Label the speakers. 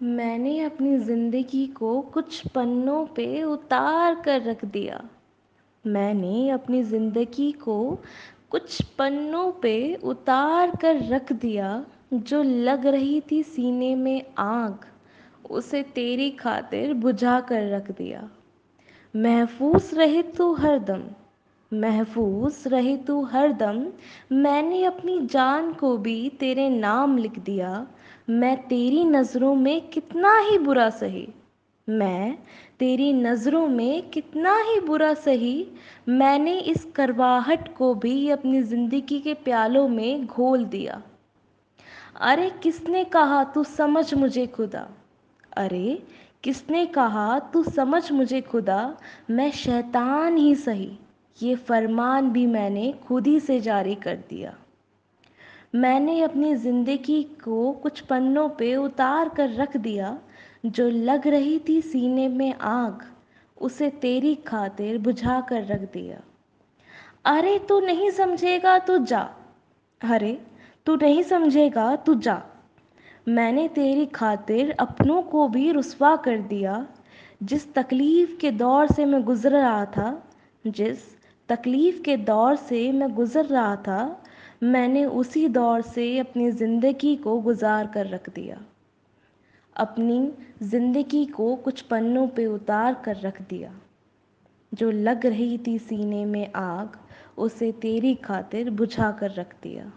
Speaker 1: मैंने अपनी ज़िंदगी को कुछ पन्नों पे उतार कर रख दिया। मैंने अपनी ज़िंदगी को कुछ पन्नों पे उतार कर रख दिया, जो लग रही थी सीने में आग, उसे तेरी खातिर बुझा कर रख दिया। महफूस रहे तू हरदम। महफूस रहे तू हरदम मैंने अपनी जान को भी तेरे नाम लिख दिया। मैं तेरी नज़रों में कितना ही बुरा सही। मैं तेरी नज़रों में कितना ही बुरा सही। मैंने इस करवाहट को भी अपनी ज़िंदगी के प्यालों में घोल दिया। अरे किसने कहा तू समझ मुझे खुदा? अरे किसने कहा तू समझ मुझे खुदा? मैं शैतान ही सही। ये फरमान भी मैंने खुद ही से जारी कर दिया। मैंने अपनी ज़िंदगी को कुछ पन्नों पे उतार कर रख दिया, जो लग रही थी सीने में आग, उसे तेरी खातिर बुझा कर रख दिया। अरे, तू नहीं समझेगा तो जा। अरे, तू नहीं समझेगा, तू जा। मैंने तेरी खातिर अपनों को भी रुसवा कर दिया, जिस तकलीफ़ के दौर से मैं गुज़र रहा था, जिस तकलीफ़ के दौर से मैं गुज़र रहा था, मैंने उसी दौर से अपनी ज़िंदगी को गुजार कर रख दिया। अपनी ज़िंदगी को कुछ पन्नों पे उतार कर रख दिया। जो लग रही थी सीने में आग, उसे तेरी खातिर बुझा कर रख दिया।